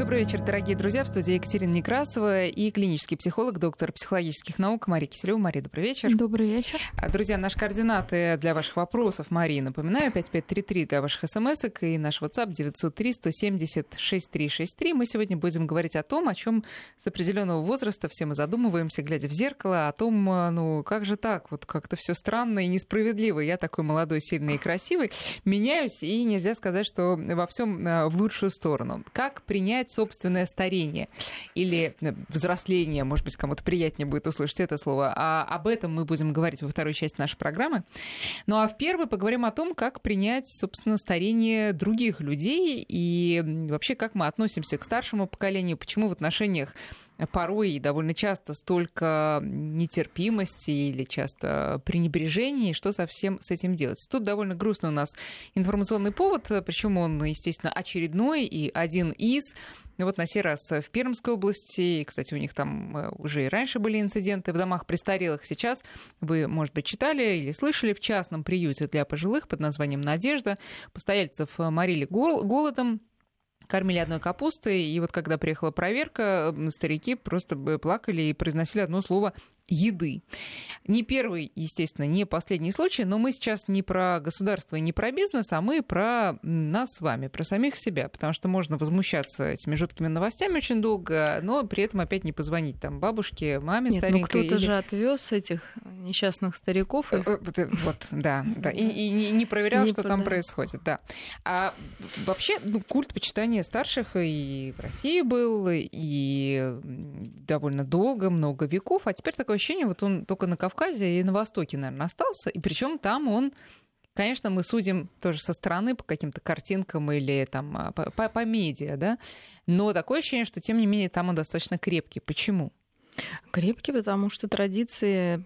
Добрый вечер, дорогие друзья. В студии Екатерина Некрасова и клинический психолог, доктор психологических наук Мария Киселева. Мария, добрый вечер. Добрый вечер. А, друзья, наши координаты для ваших вопросов, Мария, напоминаю, 5533 для ваших смс и наш WhatsApp 903-170-6363. Мы сегодня будем говорить о том, о чем с определенного возраста все мы задумываемся, глядя в зеркало, о том, ну, как же так, вот как-то все странно и несправедливо. Я такой молодой, сильный и красивый, меняюсь, и нельзя сказать, что во всем а, в лучшую сторону. Как принять собственное старение или э, взросление, может быть, кому-то приятнее будет услышать это слово. А об этом мы будем говорить во второй части нашей программы. Ну а в первой поговорим о том, как принять, собственно, старение других людей и вообще как мы относимся к старшему поколению, почему в отношениях порой и довольно часто столько нетерпимости или часто пренебрежения, и что совсем с этим делать. Тут довольно грустный у нас информационный повод, причем он, естественно, очередной и один из. Ну вот на сей раз в Пермской области, кстати, у них там э, уже и раньше были инциденты в домах престарелых. Сейчас вы, может быть, читали или слышали в частном приюте для пожилых под названием «Надежда». Постояльцев морили голодом, кормили одной капустой, и вот когда приехала проверка, старики просто плакали и произносили одно слово еды. Не первый, естественно, не последний случай, но мы сейчас не про государство и не про бизнес, а мы про нас с вами, про самих себя, потому что можно возмущаться этими жуткими новостями очень долго, но при этом опять не позвонить там бабушке, маме Нет, старенькой. Ну кто-то или... же отвез этих несчастных стариков. Э, э, вот, да, да. И, и не проверял, не что там происходит, да. А вообще ну, культ почитания старших и в России был, и довольно долго, много веков, а теперь такое ощущение, вот он только на Кавказе и на Востоке, наверное, остался, и причем там он Конечно, мы судим тоже со стороны по каким-то картинкам или там а, по, по, медиа, да, но такое ощущение, что тем не менее там он достаточно крепкий. Почему? Крепкий, потому что традиции,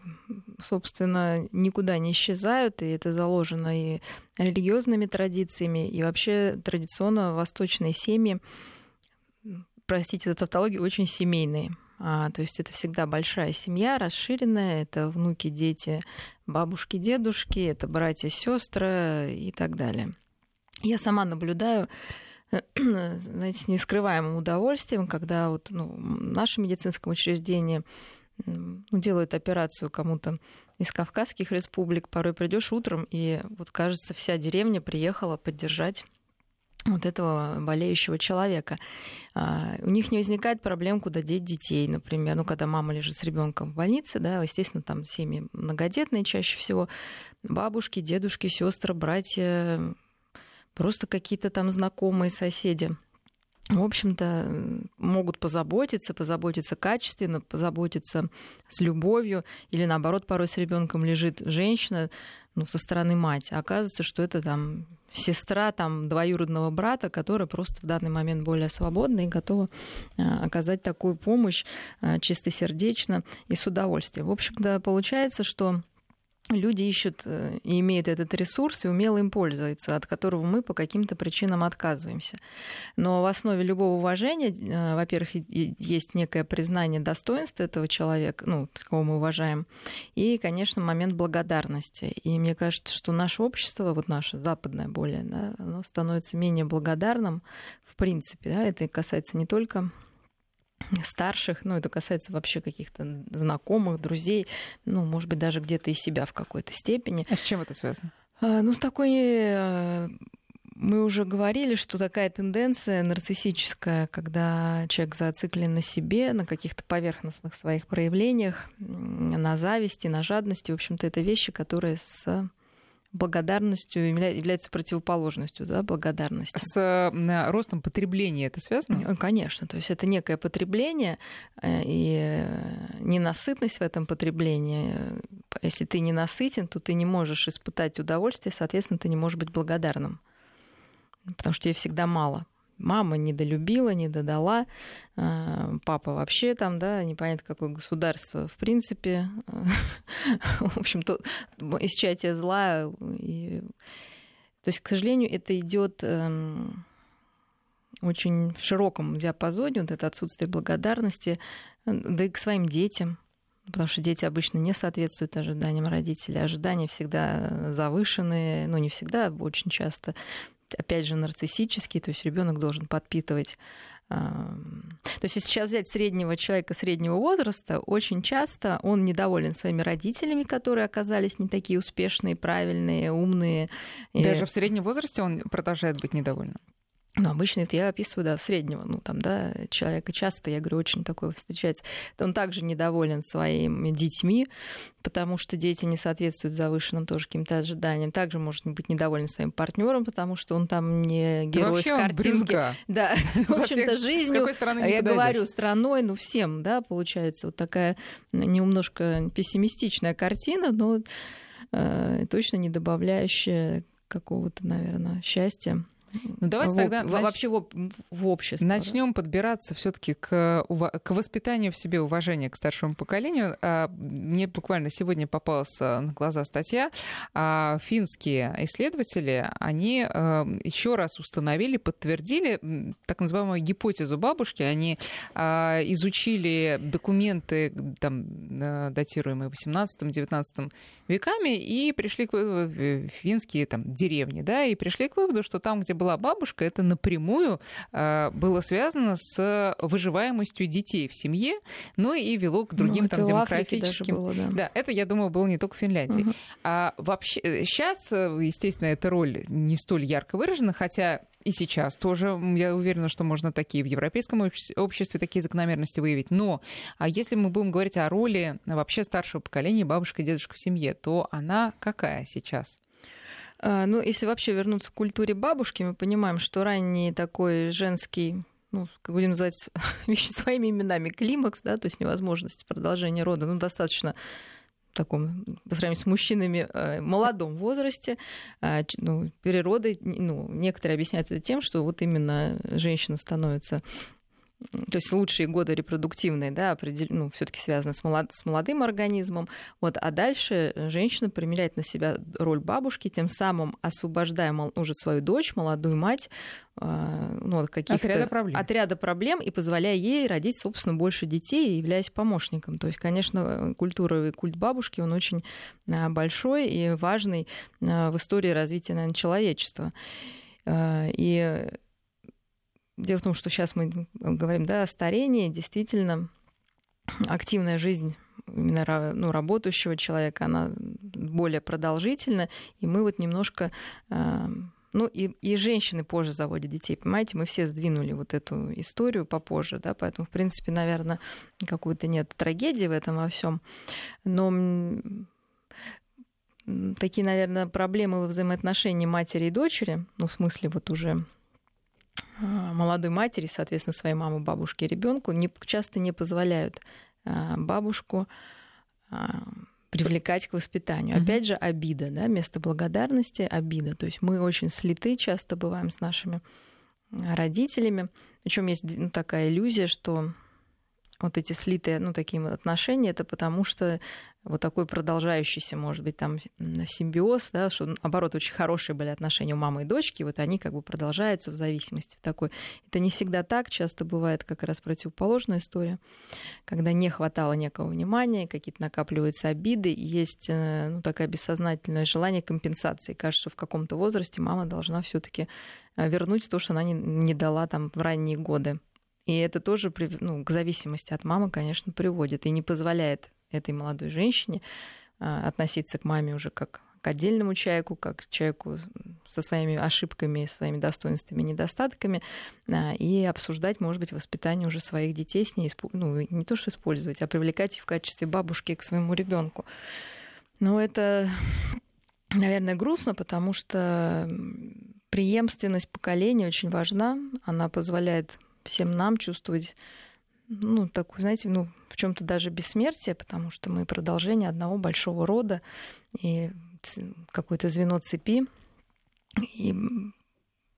собственно, никуда не исчезают, и это заложено и религиозными традициями, и вообще традиционно восточные семьи, простите за тавтологию, очень семейные. А, то есть это всегда большая семья, расширенная, это внуки, дети, бабушки, дедушки, это братья, сестры и так далее. Я сама наблюдаю знаете, с нескрываемым удовольствием, когда вот, ну, в нашем медицинском учреждении ну, делают операцию кому-то из Кавказских республик, порой придешь утром, и вот кажется, вся деревня приехала поддержать вот этого болеющего человека. А, у них не возникает проблем, куда деть детей, например. Ну, когда мама лежит с ребенком в больнице, да, естественно, там семьи многодетные чаще всего. Бабушки, дедушки, сестры, братья, просто какие-то там знакомые соседи в общем-то, могут позаботиться, позаботиться качественно, позаботиться с любовью, или наоборот, порой с ребенком лежит женщина, ну, со стороны мать. А оказывается, что это там сестра там двоюродного брата, которая просто в данный момент более свободна и готова а, оказать такую помощь а, чистосердечно и с удовольствием. В общем-то, получается, что люди ищут э, и имеют этот ресурс и умело им пользуются, от которого мы по каким-то причинам отказываемся. Но в основе любого уважения, э, во-первых, есть некое признание достоинства этого человека, ну, кого мы уважаем, и, конечно, момент благодарности. И мне кажется, что наше общество, вот наше западное более, да, оно становится менее благодарным в принципе. Да, это касается не только старших, ну, это касается вообще каких-то знакомых, друзей, ну, может быть, даже где-то и себя в какой-то степени. А с чем это связано? А, ну, с такой э, мы уже говорили, что такая тенденция нарциссическая, когда человек зациклен на себе, на каких-то поверхностных своих проявлениях, на зависти, на жадности, в общем-то, это вещи, которые с благодарностью является противоположностью да, благодарности. С э, ростом потребления это связано? Э, конечно. То есть это некое потребление э, и ненасытность в этом потреблении. Если ты ненасытен, то ты не можешь испытать удовольствие, соответственно, ты не можешь быть благодарным. Потому что тебе всегда мало мама недолюбила, не додала, а, папа вообще там, да, непонятно какое государство, в принципе, в общем, то исчатие зла. И... То есть, к сожалению, это идет эм, очень в широком диапазоне, вот это отсутствие благодарности, да и к своим детям, потому что дети обычно не соответствуют ожиданиям родителей. Ожидания всегда завышенные, ну не всегда, очень часто. Опять же, нарциссический, то есть ребенок должен подпитывать то есть, если сейчас взять среднего человека среднего возраста, очень часто он недоволен своими родителями, которые оказались не такие успешные, правильные, умные. Даже и... в среднем возрасте он продолжает быть недовольным. Ну, обычно это я описываю, да, среднего, ну, там, да, человека часто, я говорю, очень такое встречается. Он также недоволен своими детьми, потому что дети не соответствуют завышенным тоже каким-то ожиданиям. Также может быть недоволен своим партнером, потому что он там не герой да с картинки. Да, в общем-то, жизнью, я говорю, страной, ну, всем, да, получается вот такая немножко пессимистичная картина, но э, точно не добавляющая какого-то, наверное, счастья ну, давайте в, тогда вообще в, в обществе. Начнем да? подбираться все-таки к, к воспитанию в себе уважения к старшему поколению. А, мне буквально сегодня попалась а, на глаза статья. А, финские исследователи, они еще раз установили, подтвердили так называемую гипотезу бабушки. Они изучили документы, там, датируемые 18-19 веками, и пришли к финские там, деревни, да, и пришли к выводу, что там, где был была бабушка, это напрямую э, было связано с выживаемостью детей в семье, но и вело к другим ну, там демографическим. Было, да. да, это, я думаю, было не только в Финляндии. Угу. А вообще сейчас, э, естественно, эта роль не столь ярко выражена, хотя и сейчас тоже, я уверена, что можно такие в европейском обществе такие закономерности выявить. Но а если мы будем говорить о роли вообще старшего поколения, бабушка и дедушка в семье, то она какая сейчас? А, ну, если вообще вернуться к культуре бабушки, мы понимаем, что ранний такой женский ну, как будем называть вещи своими именами, климакс, да, то есть невозможность продолжения рода, ну, достаточно в таком, по сравнению с мужчинами, э, молодом возрасте. А, ну, перероды, ну, некоторые объясняют это тем, что вот именно женщина становится то есть лучшие годы репродуктивные, да, определ... ну, все-таки связаны с, молод... с молодым организмом. Вот, а дальше женщина примеряет на себя роль бабушки, тем самым освобождая мол... уже свою дочь, молодую мать, э, ну, от каких-то отряда проблем. отряда проблем и позволяя ей родить, собственно, больше детей, являясь помощником. То есть, конечно, культура и культ бабушки, он очень э, большой и важный э, в истории развития, наверное, человечества. И Дело в том, что сейчас мы говорим да, о старении. Действительно, активная жизнь именно ну, работающего человека, она более продолжительна, и мы вот немножко э, ну и, и женщины позже заводят детей, понимаете, мы все сдвинули вот эту историю попозже, да, поэтому, в принципе, наверное, какой-то нет трагедии в этом во всем. Но такие, наверное, проблемы во взаимоотношении матери и дочери, ну, в смысле, вот уже молодой матери, соответственно, своей мамы, бабушке, ребенку, не, часто не позволяют а, бабушку а, привлекать к воспитанию. Опять же, обида, да, место благодарности, обида. То есть мы очень слиты часто бываем с нашими родителями. Причем есть ну, такая иллюзия, что вот эти слитые, ну, такие отношения, это потому что вот такой продолжающийся, может быть, там симбиоз, да, что, наоборот, очень хорошие были отношения у мамы и дочки, вот они как бы продолжаются в зависимости в такой. Это не всегда так, часто бывает как раз противоположная история, когда не хватало некого внимания, какие-то накапливаются обиды, и есть э, ну, такое бессознательное желание компенсации. Кажется, что в каком-то возрасте мама должна все таки э, вернуть то, что она не, не дала там в ранние годы. И это тоже ну, к зависимости от мамы, конечно, приводит и не позволяет этой молодой женщине а, относиться к маме уже как к отдельному человеку, как к человеку со своими ошибками, своими достоинствами, недостатками, а, и обсуждать, может быть, воспитание уже своих детей с ней, ну, не то что использовать, а привлекать в качестве бабушки к своему ребенку. Но это, наверное, грустно, потому что преемственность поколения очень важна. Она позволяет всем нам чувствовать ну, такую, знаете, ну, в чем-то даже бессмертие, потому что мы продолжение одного большого рода и какое-то звено цепи, и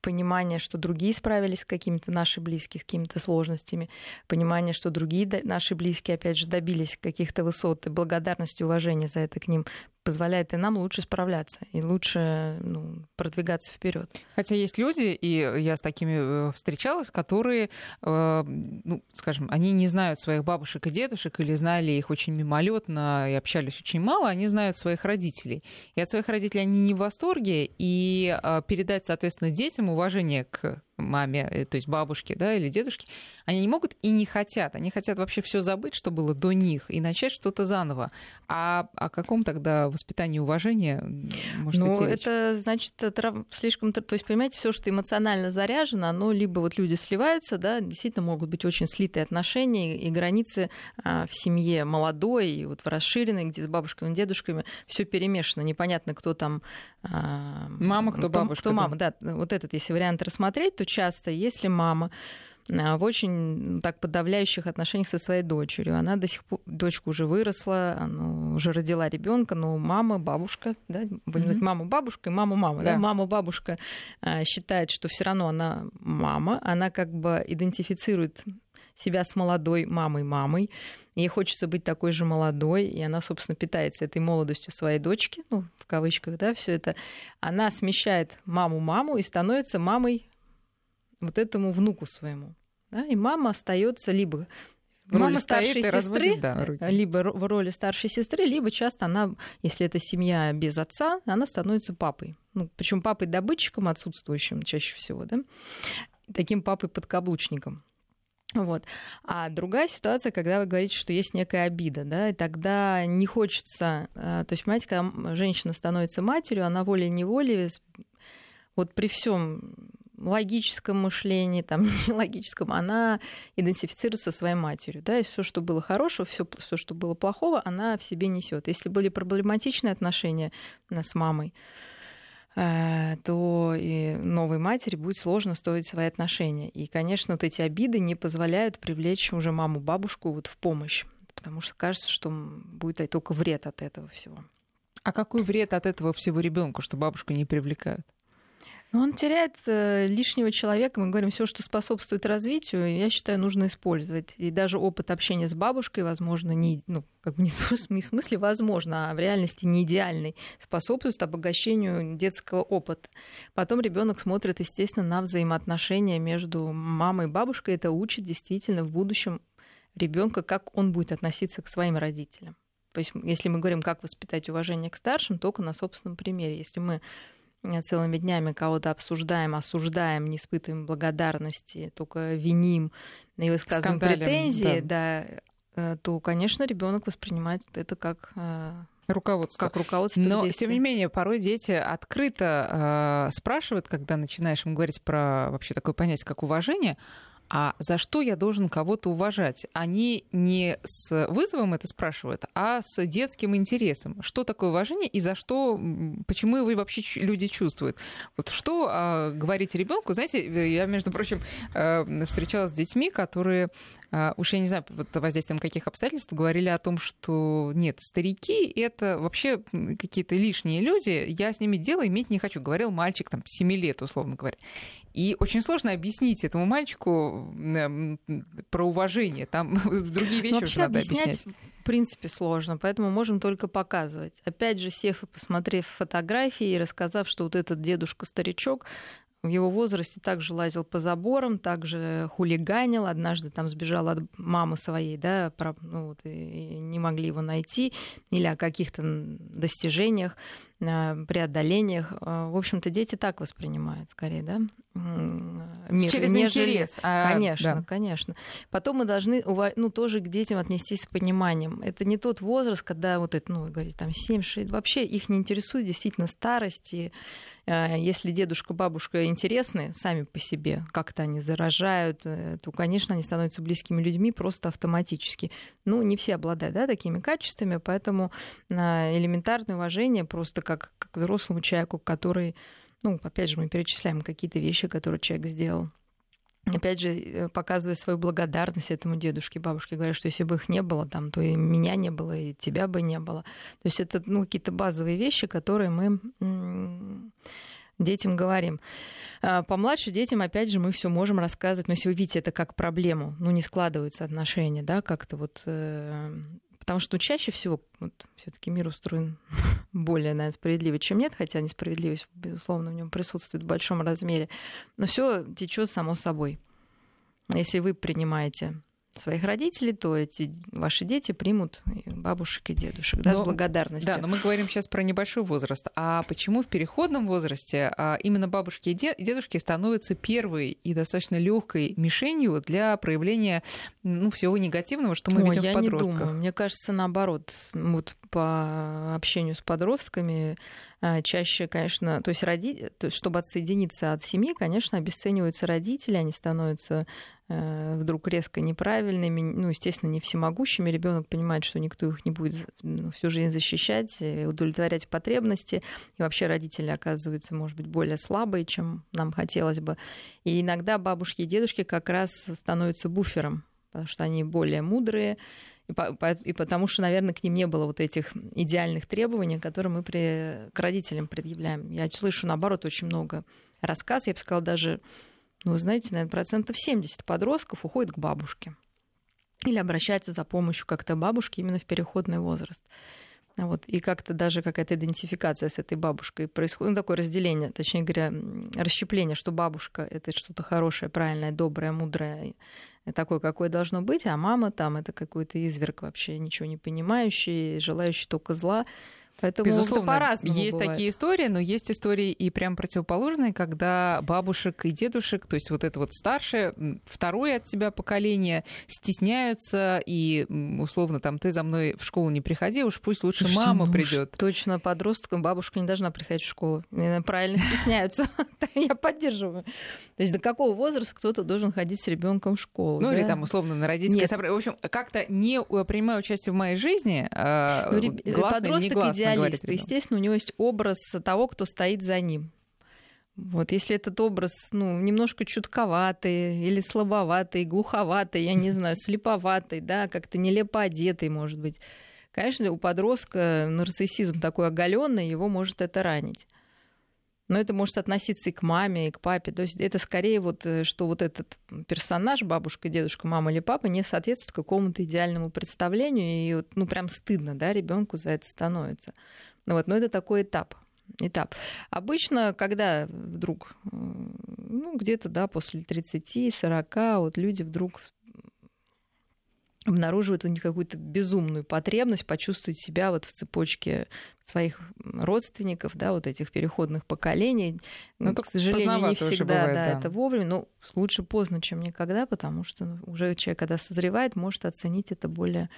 понимание, что другие справились с какими-то наши близкие, с какими-то сложностями, понимание, что другие наши близкие, опять же, добились каких-то высот, и благодарность и уважение за это к ним позволяет и нам лучше справляться и лучше ну, продвигаться вперед. Хотя есть люди, и я с такими э, встречалась, которые, э, ну, скажем, они не знают своих бабушек и дедушек или знали их очень мимолетно и общались очень мало, они знают своих родителей. И от своих родителей они не в восторге, и э, передать, соответственно, детям уважение к маме, э, то есть бабушке, да, или дедушке, они не могут и не хотят. Они хотят вообще все забыть, что было до них, и начать что-то заново. А о каком тогда воспитании уважения может ну, идти речь? это значит это слишком... То есть, понимаете, все, что эмоционально заряжено, оно либо вот люди сливаются, да, действительно могут быть очень слитые отношения, и границы а, в семье молодой, и вот в расширенной, где с бабушками, дедушками, все перемешано, непонятно, кто там... А, мама, кто, кто бабушка. Кто мама, да. Вот этот, если вариант рассмотреть, то часто, если мама а, в очень так подавляющих отношениях со своей дочерью. Она до сих пор, дочка уже выросла, она уже родила ребенка, но мама, бабушка, да, будем mm-hmm. мама, бабушка и мама, мама, да. да, мама, бабушка а, считает, что все равно она мама, она как бы идентифицирует себя с молодой мамой, мамой. Ей хочется быть такой же молодой, и она, собственно, питается этой молодостью своей дочки, ну, в кавычках, да, все это. Она смещает маму-маму и становится мамой вот этому внуку своему. Да? И мама остается либо в роли мама старшей сестры, разводит, да, либо в роли старшей сестры, либо часто она, если это семья без отца, она становится папой. Ну, причем папой добытчиком отсутствующим чаще всего, да? таким папой подкаблучником. Вот. А другая ситуация, когда вы говорите, что есть некая обида, да, и тогда не хочется, э, то есть, понимаете, когда женщина становится матерью, она волей-неволей, вот при всем логическом мышлении, там, логическом, она идентифицируется со своей матерью. Да, и все, что было хорошего, все, все, что было плохого, она в себе несет. Если были проблематичные отношения э, с мамой, э, то и новой матери будет сложно строить свои отношения. И, конечно, вот эти обиды не позволяют привлечь уже маму, бабушку вот в помощь, потому что кажется, что будет только вред от этого всего. А какой вред от этого всего ребенку, что бабушку не привлекают? Он теряет э, лишнего человека. Мы говорим, все, что способствует развитию, я считаю, нужно использовать. И даже опыт общения с бабушкой, возможно, не, ну, как бы не в смысле возможно, а в реальности не идеальный, способствует обогащению детского опыта. Потом ребенок смотрит, естественно, на взаимоотношения между мамой и бабушкой. Это учит действительно в будущем ребенка, как он будет относиться к своим родителям. То есть, если мы говорим, как воспитать уважение к старшим, только на собственном примере. Если мы целыми днями кого-то обсуждаем, осуждаем, не испытываем благодарности, только виним и высказываем Скандалим, претензии, да. да, э, то, конечно, ребенок воспринимает это как э, руководство. Как руководство Но, тем не менее, порой дети открыто э, спрашивают, когда начинаешь им говорить про вообще такое понятие, как уважение, а за что я должен кого-то уважать? Они не с вызовом это спрашивают, а с детским интересом. Что такое уважение и за что, почему его вообще люди чувствуют? Вот что а, говорить ребенку? Знаете, я, между прочим, э, встречалась с детьми, которые уж я не знаю, под воздействием каких обстоятельств, говорили о том, что нет, старики — это вообще какие-то лишние люди, я с ними дело иметь не хочу, говорил мальчик там 7 лет, условно говоря. И очень сложно объяснить этому мальчику про уважение. Там другие вещи уже надо объяснять. В принципе, сложно, поэтому можем только показывать. Опять же, сев и посмотрев фотографии и рассказав, что вот этот дедушка-старичок в его возрасте также лазил по заборам, также хулиганил, однажды там сбежал от мамы своей, да, ну, вот, и не могли его найти, или о каких-то достижениях, преодолениях. Э, в общем-то, дети так воспринимают, скорее, да, мир. Через нежели... интерес. А, конечно, да. конечно. Потом мы должны ну, тоже к детям отнестись с пониманием. Это не тот возраст, когда вот это, ну, говорить, там, 7-6, вообще их не интересует действительно старости. Э, если дедушка, бабушка интересны сами по себе, как-то они заражают, э, то, конечно, они становятся близкими людьми просто автоматически. Ну, не все обладают да, такими качествами, поэтому элементарное уважение просто как, к взрослому человеку, который ну, опять же, мы перечисляем какие-то вещи, которые человек сделал. Опять же, э, показывая свою благодарность этому дедушке, бабушке, говоря, что если бы их не было, там, то и меня не было, и тебя бы не было. То есть это ну, какие-то базовые вещи, которые мы детям говорим. А, помладше детям, опять же, мы все можем рассказывать, но если вы видите это как проблему, ну, не складываются отношения, да, как-то вот э, Потому что ну, чаще всего вот, все-таки мир устроен более, наверное, справедливо, чем нет, хотя несправедливость, безусловно, в нем присутствует в большом размере. Но все течет само собой. Если вы принимаете своих родителей, то эти ваши дети примут бабушек и дедушек, да, но, с благодарностью. Да, но мы говорим сейчас про небольшой возраст. А почему в переходном возрасте а, именно бабушки и дедушки становятся первой и достаточно легкой мишенью для проявления ну, всего негативного, что мы Ой, видим я в подростках? Не думаю. Мне кажется, наоборот, вот по общению с подростками а, чаще, конечно, то есть роди... чтобы отсоединиться от семьи, конечно, обесцениваются родители, они становятся Э, вдруг резко неправильными, ну, естественно, не всемогущими. Ребенок понимает, что никто их не будет ну, всю жизнь защищать, удовлетворять потребности. И вообще родители оказываются, может быть, более слабые, чем нам хотелось бы. И иногда бабушки и дедушки как раз становятся буфером, потому что они более мудрые, и потому что, наверное, к ним не было вот этих идеальных требований, которые мы при... к родителям предъявляем. Я слышу, наоборот, очень много рассказов, я бы сказала, даже ну, знаете, наверное, процентов 70 подростков уходит к бабушке. Или обращаются за помощью как-то бабушке именно в переходный возраст. Вот, и как-то даже какая-то идентификация с этой бабушкой происходит, ну, такое разделение, точнее говоря, расщепление, что бабушка — это что-то хорошее, правильное, доброе, мудрое, такое, какое должно быть, а мама там — это какой-то изверг вообще, ничего не понимающий, желающий только зла. Поэтому Безусловно, по-разному есть бывает. такие истории, но есть истории и прям противоположные, когда бабушек и дедушек, то есть вот это вот старшее, второе от тебя поколение стесняются и условно там ты за мной в школу не приходи, уж пусть лучше Слушай, мама ну придет. Точно, подросткам бабушка не должна приходить в школу. Правильно стесняются. Я поддерживаю. То есть до какого возраста кто-то должен ходить с ребенком в школу? Ну или там условно на родительское собрание. В общем, как-то не принимая участие в моей жизни, а, ну, подросток идеалист. Естественно, у него есть образ того, кто стоит за ним. Вот, если этот образ, ну, немножко чутковатый или слабоватый, глуховатый, я не знаю, слеповатый, да, как-то нелепо одетый, может быть. Конечно, у подростка нарциссизм такой оголенный, его может это ранить. Но это может относиться и к маме, и к папе. То есть это скорее вот, э, что вот этот персонаж, бабушка, дедушка, мама или папа, не соответствует какому-то идеальному представлению. И вот, ну, прям стыдно, да, ребенку за это становится. Ну, вот, но это такой этап. Этап. Обычно, когда вдруг, ну, где-то, да, после 30-40, вот люди вдруг обнаруживают у них какую-то безумную потребность почувствовать себя вот в цепочке своих родственников, да, вот этих переходных поколений. Ну, к сожалению, не всегда бывает, да, да. это вовремя. Но лучше поздно, чем никогда, потому что уже человек, когда созревает, может оценить это более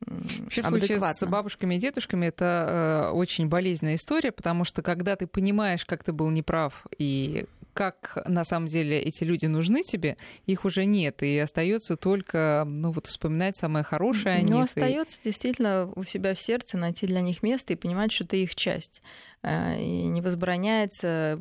Вообще, в случае с бабушками и дедушками это э, очень болезненная история, потому что когда ты понимаешь, как ты был неправ и как на самом деле эти люди нужны тебе, их уже нет, и остается только, ну вот вспоминать самое хорошее о них. Ну, остается и... действительно у себя в сердце найти для них место и понимать, что ты их часть. Э, и не возбраняется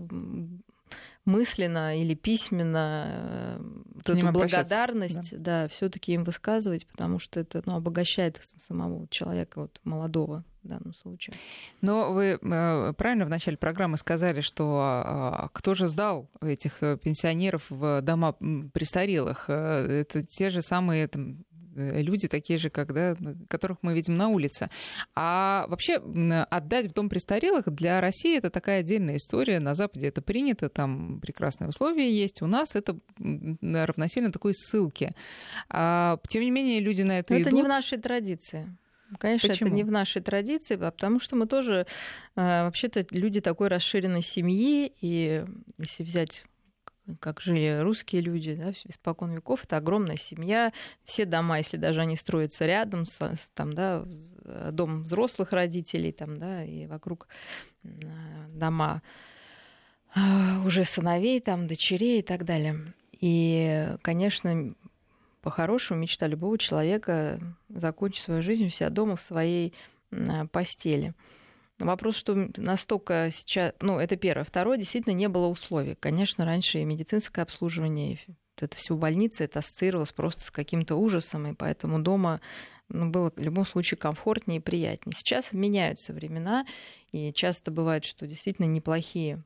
мысленно или письменно э, вот эту благодарность, да, да все-таки им высказывать, потому что это ну, обогащает самого человека вот, молодого в данном случае. Но вы э, правильно в начале программы сказали, что а, кто же сдал этих э, пенсионеров в дома престарелых? Это те же самые там, люди такие же, когда, которых мы видим на улице. А вообще отдать в дом престарелых для России это такая отдельная история. На Западе это принято, там прекрасные условия есть. У нас это равносильно такой ссылки. А, тем не менее, люди на это Но идут. Это не в нашей традиции. Конечно, Почему? это не в нашей традиции, потому что мы тоже э, вообще-то люди такой расширенной семьи, и если взять как жили русские люди, да, испокон веков, это огромная семья, все дома, если даже они строятся рядом, с, там, да, дом взрослых родителей, там, да, и вокруг дома а, уже сыновей, там, дочерей и так далее. И, конечно, по-хорошему мечта любого человека закончить свою жизнь у себя дома в своей постели. Вопрос, что настолько сейчас... Ну, это первое. Второе, действительно, не было условий. Конечно, раньше и медицинское обслуживание, это все в больнице, это ассоциировалось просто с каким-то ужасом, и поэтому дома ну, было в любом случае комфортнее и приятнее. Сейчас меняются времена, и часто бывает, что действительно неплохие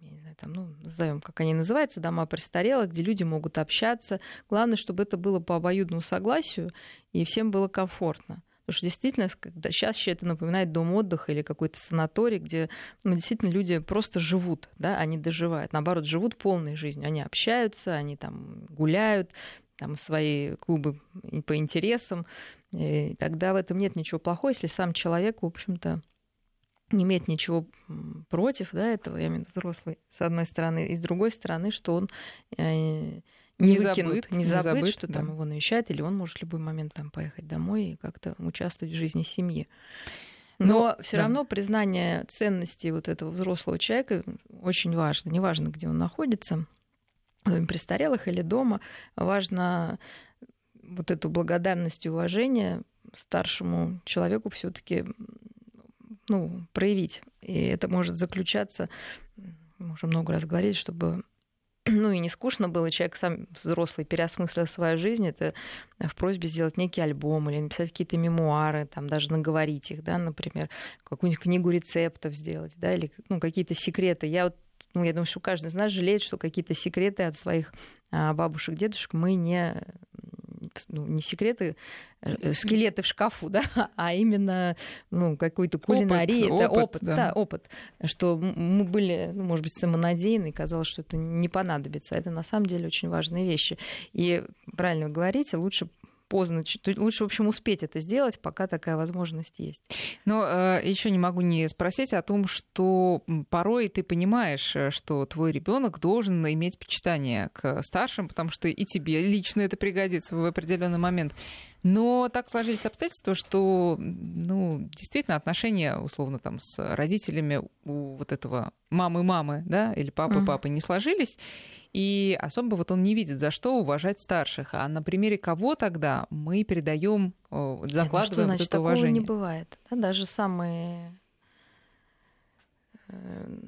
я не знаю, там, ну, назовем, как они называются, дома престарелых, где люди могут общаться. Главное, чтобы это было по обоюдному согласию, и всем было комфортно. Потому что действительно, когда сейчас это напоминает дом отдыха или какой-то санаторий, где ну, действительно люди просто живут, да, они доживают. Наоборот, живут полной жизнью. Они общаются, они там гуляют, там свои клубы по интересам. И тогда в этом нет ничего плохого, если сам человек, в общем-то, не имеет ничего против да, этого, я имею в виду взрослый, с одной стороны, и с другой стороны, что он э, не, не выкинут, забыт, не забыт, забыт что да. там его навещает, или он может в любой момент там поехать домой и как-то участвовать в жизни семьи. Но, Но все да. равно признание ценности вот этого взрослого человека очень важно. Неважно, где он находится, в доме престарелых или дома, важно вот эту благодарность и уважение старшему человеку все-таки ну, проявить. И это может заключаться, мы уже много раз говорили, чтобы ну и не скучно было, человек сам взрослый переосмыслил свою жизнь, это в просьбе сделать некий альбом или написать какие-то мемуары, там даже наговорить их, да, например, какую-нибудь книгу рецептов сделать, да, или ну, какие-то секреты. Я вот ну, я думаю, что каждый из нас жалеет, что какие-то секреты от своих а, бабушек, дедушек мы не ну, не секреты, э, скелеты в шкафу, да, а именно ну, какой-то кулинарии. Опыт, это опыт, опыт да. да, опыт. Что мы были, ну, может быть, самонадеянны, казалось, что это не понадобится. Это на самом деле очень важные вещи. И правильно вы говорите, лучше поздно. Лучше, в общем, успеть это сделать, пока такая возможность есть. Но э, еще не могу не спросить о том, что порой ты понимаешь, э, что твой ребенок должен иметь почитание к старшим, потому что и тебе лично это пригодится в определенный момент. Но так сложились обстоятельства, что, ну, действительно, отношения, условно, там, с родителями у вот этого мамы-мамы, да, или папы-папы uh-huh. не сложились, и особо вот он не видит, за что уважать старших. А на примере кого тогда мы передаем, закладываем ну, что, значит, это уважение? не бывает. Да, даже самые э,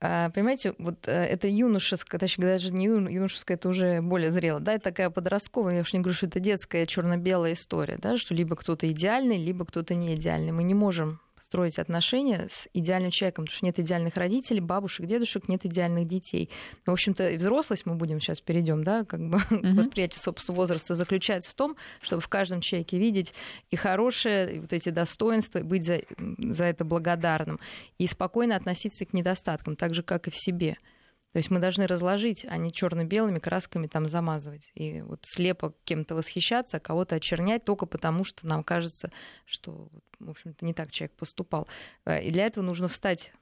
Понимаете, вот э, это юношеское, точнее, даже не юношеское, это уже более зрело, да, это такая подростковая, я уж не говорю, что это детская черно-белая история, да, что либо кто-то идеальный, либо кто-то не идеальный. Мы не можем строить отношения с идеальным человеком, потому что нет идеальных родителей, бабушек, дедушек, нет идеальных детей. В общем-то, и взрослость, мы будем сейчас перейдем, да, как бы mm-hmm. восприятие собственного возраста заключается в том, чтобы в каждом человеке видеть и хорошее, и вот эти достоинства, быть за, за это благодарным, и спокойно относиться к недостаткам, так же, как и в себе. То есть мы должны разложить, а не черно-белыми красками там замазывать. И вот слепо кем-то восхищаться, а кого-то очернять только потому, что нам кажется, что, в общем-то, не так человек поступал. Э, и для этого нужно встать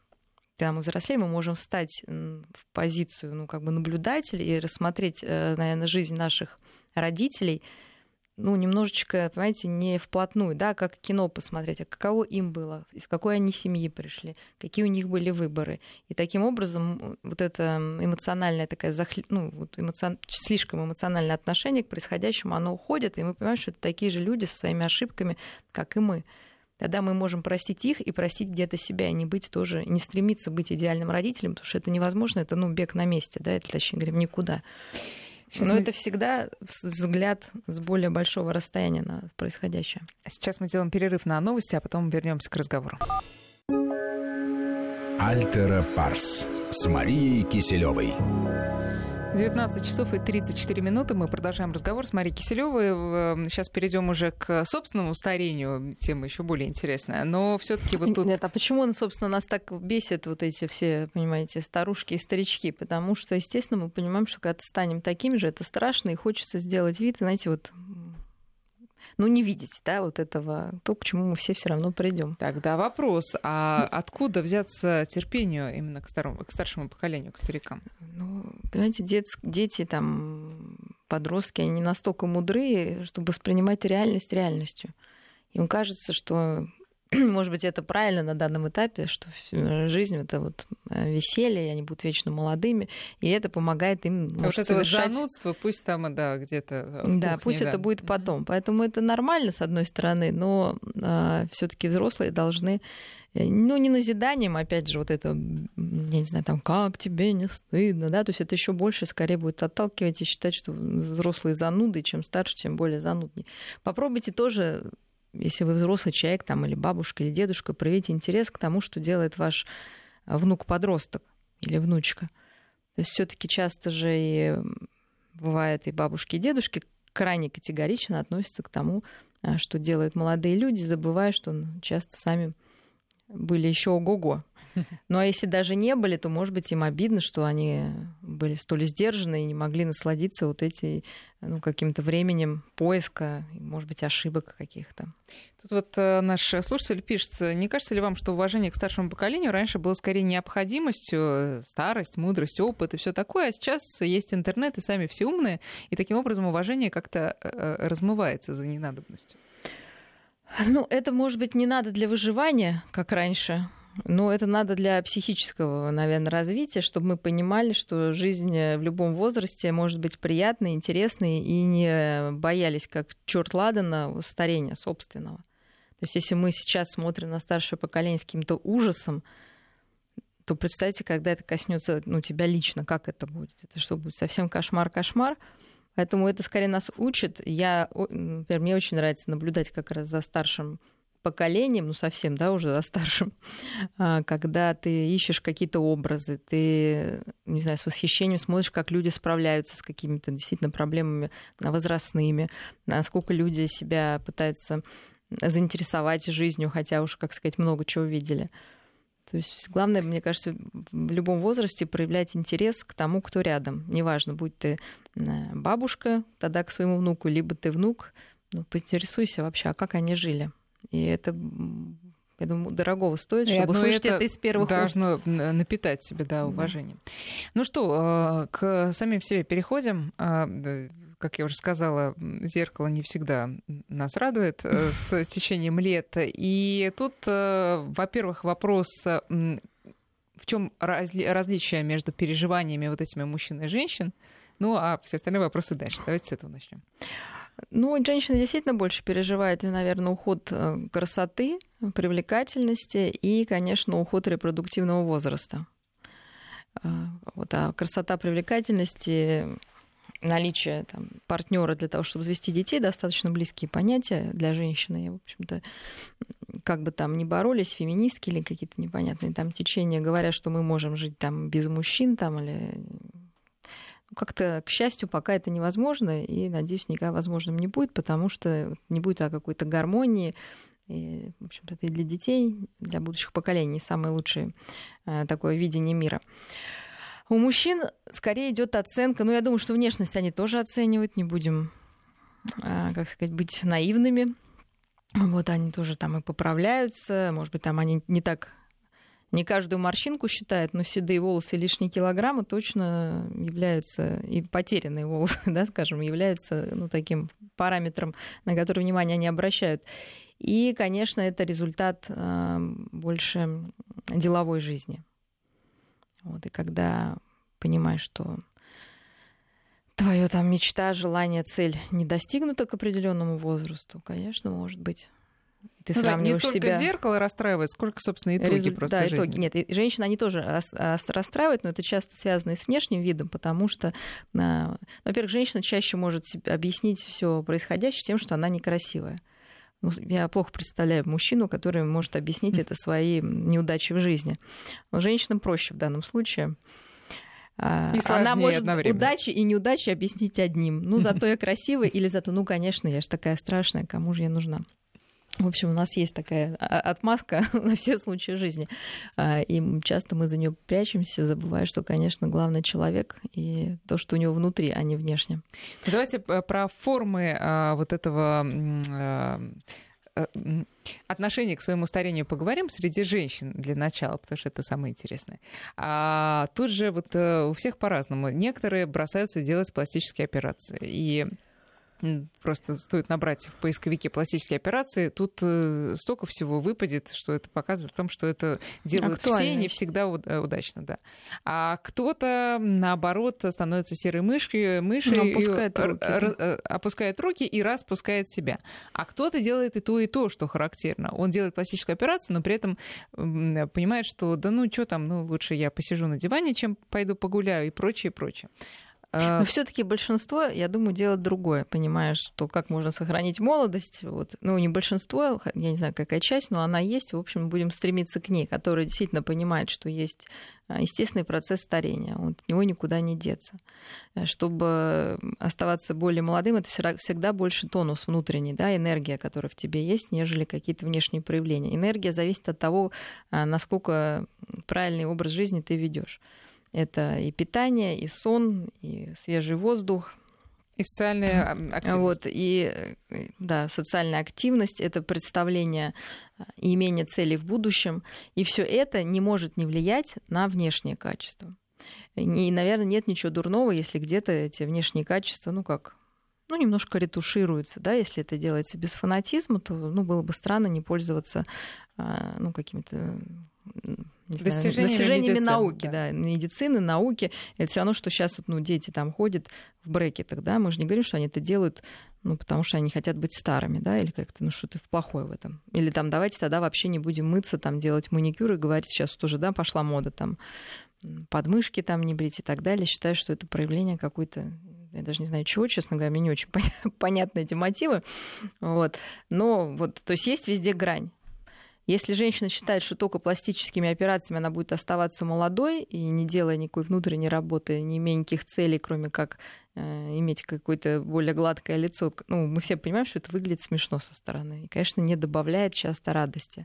когда мы взрослеем, мы можем встать в позицию ну, как бы наблюдателя и рассмотреть, э, наверное, жизнь наших родителей – ну, немножечко, понимаете, не вплотную, да, как кино посмотреть, а каково им было, из какой они семьи пришли, какие у них были выборы. И таким образом вот это эмоциональное такое, захли... ну, вот эмоцион... слишком эмоциональное отношение к происходящему, оно уходит, и мы понимаем, что это такие же люди со своими ошибками, как и мы. Тогда мы можем простить их и простить где-то себя, и не быть тоже, не стремиться быть идеальным родителем, потому что это невозможно, это, ну, бег на месте, да, это, точнее говоря, никуда. Сейчас Но мы... это всегда взгляд с более большого расстояния на происходящее. Сейчас мы делаем перерыв на новости, а потом вернемся к разговору. Альтера Парс с Марией Киселевой. 19 часов и 34 минуты. Мы продолжаем разговор с Марией Киселевой. Сейчас перейдем уже к собственному старению. Тема еще более интересная. Но все-таки вот тут... Нет, а почему, собственно, нас так бесит вот эти все, понимаете, старушки и старички? Потому что, естественно, мы понимаем, что когда станем такими же, это страшно, и хочется сделать вид, знаете, вот ну, не видеть, да, вот этого, то, к чему мы все все равно придем. Тогда вопрос, а откуда взяться терпению именно к, старому, к старшему поколению, к старикам? Ну, понимаете, дет, дети там, подростки, они настолько мудрые, чтобы воспринимать реальность реальностью. Им кажется, что может быть, это правильно на данном этапе, что жизнь это вот э, веселье, они будут вечно молодыми, и это помогает им может, Вот это совершать... вот занудство, пусть там, да, где-то Да, кухне, пусть да. это будет потом. Поэтому это нормально, с одной стороны, но а, все таки взрослые должны э, ну, не назиданием, опять же, вот это, я не знаю, там, как тебе не стыдно, да, то есть это еще больше скорее будет отталкивать и считать, что взрослые зануды, чем старше, тем более зануднее. Попробуйте тоже если вы взрослый человек там, или бабушка, или дедушка, проявите интерес к тому, что делает ваш внук-подросток. или внучка. То есть все-таки часто же и бывает и бабушки, и дедушки крайне категорично относятся к тому, а, что делают молодые люди, забывая, что часто сами были еще ого-го. Ну а если даже не были, то, может быть, им обидно, что они были столь сдержаны и не могли насладиться вот этим ну, каким-то временем поиска, может быть, ошибок каких-то. Тут вот э, наш слушатель пишет, не кажется ли вам, что уважение к старшему поколению раньше было скорее необходимостью, э, старость, мудрость, опыт и все такое, а сейчас есть интернет и сами все умные, и таким образом уважение как-то э, размывается за ненадобностью? Ну, это, может быть, не надо для выживания, как раньше. Но это надо для психического, наверное, развития, чтобы мы понимали, что жизнь в любом возрасте может быть приятной, интересной, и не боялись, как черт ладана, старения собственного. То есть если мы сейчас смотрим на старшее поколение с каким-то ужасом, то представьте, когда это коснется ну, тебя лично, как это будет. Это что будет? Совсем кошмар-кошмар. Поэтому это скорее нас учит. Я, например, мне очень нравится наблюдать как раз за старшим поколением, ну совсем, да, уже за старшим, а, когда ты ищешь какие-то образы, ты, не знаю, с восхищением смотришь, как люди справляются с какими-то действительно проблемами возрастными, насколько люди себя пытаются заинтересовать жизнью, хотя уж, как сказать, много чего видели. То есть главное, мне кажется, в любом возрасте проявлять интерес к тому, кто рядом. Неважно, будь ты э, бабушка тогда к своему внуку, либо ты внук, ну, поинтересуйся вообще, а как они жили. И это я думаю, дорогого стоит, чтобы услышать это, это из первых должно уст. напитать себе да, уважением. Да. Ну что, э, к самим себе переходим. А, как я уже сказала, зеркало не всегда нас радует э, с течением лет. И тут, э, во-первых, вопрос в чем разли- различие между переживаниями вот этими мужчин и женщин? Ну, а все остальные вопросы дальше. Давайте с этого начнем. Ну, женщина действительно больше переживает, наверное, уход э, красоты, привлекательности и, конечно, уход репродуктивного возраста. Э, вот, а красота привлекательности, наличие там, партнера для того, чтобы завести детей, достаточно близкие понятия для женщины. И, в общем-то, как бы там ни боролись, феминистки или какие-то непонятные там течения, говорят, что мы можем жить там без мужчин там, или как-то, к счастью, пока это невозможно, и, надеюсь, никогда возможным не будет, потому что не будет о какой-то гармонии, и, в общем-то, это и для детей, для будущих поколений самое лучшее э, такое видение мира. У мужчин скорее идет оценка, ну, я думаю, что внешность они тоже оценивают, не будем, э, как сказать, быть наивными. Вот они тоже там и поправляются, может быть, там они не так не каждую морщинку считает, но седые волосы и лишние килограммы точно являются, и потерянные волосы, да, скажем, являются ну, таким параметром, на который внимание не обращают. И, конечно, это результат э, больше деловой жизни. Вот, и когда понимаешь, что твоя там мечта, желание, цель не достигнута к определенному возрасту, конечно, может быть ты ну, сравниваешь да, не столько себя... зеркало расстраивает, сколько, собственно, итоги Резу... просто да, жизни. итоги. Нет, и женщины, они тоже расстраивают, но это часто связано и с внешним видом, потому что, а, во-первых, женщина чаще может объяснить все происходящее тем, что она некрасивая. Ну, я плохо представляю мужчину, который может объяснить это своей неудачей в жизни. Но женщинам проще в данном случае. А, и Она может удачи и неудачи объяснить одним. Ну, зато я красивая, или зато, ну, конечно, я же такая страшная, кому же я нужна. В общем, у нас есть такая а, отмазка на все случаи жизни. А, и часто мы за нее прячемся, забывая, что, конечно, главный человек и то, что у него внутри, а не внешне. Давайте э, про формы а, вот этого э, отношение к своему старению поговорим среди женщин для начала, потому что это самое интересное. А тут же вот э, у всех по-разному. Некоторые бросаются делать пластические операции. И Просто стоит набрать в поисковике пластические операции, тут э, столько всего выпадет, что это показывает о том, что это делают все, не всегда э, удачно, да. А кто-то, наоборот, становится серой мышью, мышей, ну, опускает руки. Э, опускает руки и распускает себя. А кто-то делает и то, и то, что характерно. Он делает пластическую операцию, но при этом понимает, что да ну что там, ну лучше я посижу на диване, чем пойду погуляю и прочее, прочее. Но все-таки большинство, я думаю, делает другое. Понимаешь, что как можно сохранить молодость. Вот. Ну, не большинство, я не знаю, какая часть, но она есть. В общем, будем стремиться к ней, которая действительно понимает, что есть а, естественный процесс старения. От него никуда не деться. Э, чтобы оставаться более молодым, это всегда больше тонус внутренний, да, энергия, которая в тебе есть, нежели какие-то внешние проявления. Энергия зависит от того, насколько правильный образ жизни ты ведешь. Это и питание, и сон, и свежий воздух, и социальная активность. Вот, и да, социальная активность это представление и имение целей в будущем. И все это не может не влиять на внешние качества. И, наверное, нет ничего дурного, если где-то эти внешние качества, ну как, ну, немножко ретушируются, да, если это делается без фанатизма, то, ну, было бы странно не пользоваться, а, ну, какими-то достижениями, достижениями медицины, науки, да. да, медицины, науки. Это все равно, что сейчас вот, ну, дети там ходят в брекетах, да, мы же не говорим, что они это делают, ну, потому что они хотят быть старыми, да, или как-то, ну, что-то плохое в этом. Или там, давайте тогда вообще не будем мыться, там, делать маникюр и говорить, сейчас тоже, да, пошла мода, там, подмышки там не брить и так далее. Считаю, что это проявление какой-то я даже не знаю чего, честно говоря, мне не очень понятны эти мотивы. Вот. Но вот, то есть есть везде грань. Если женщина считает, что только пластическими операциями она будет оставаться молодой и не делая никакой внутренней работы, не имея никаких целей, кроме как э, иметь какое-то более гладкое лицо, ну, мы все понимаем, что это выглядит смешно со стороны. И, конечно, не добавляет часто радости.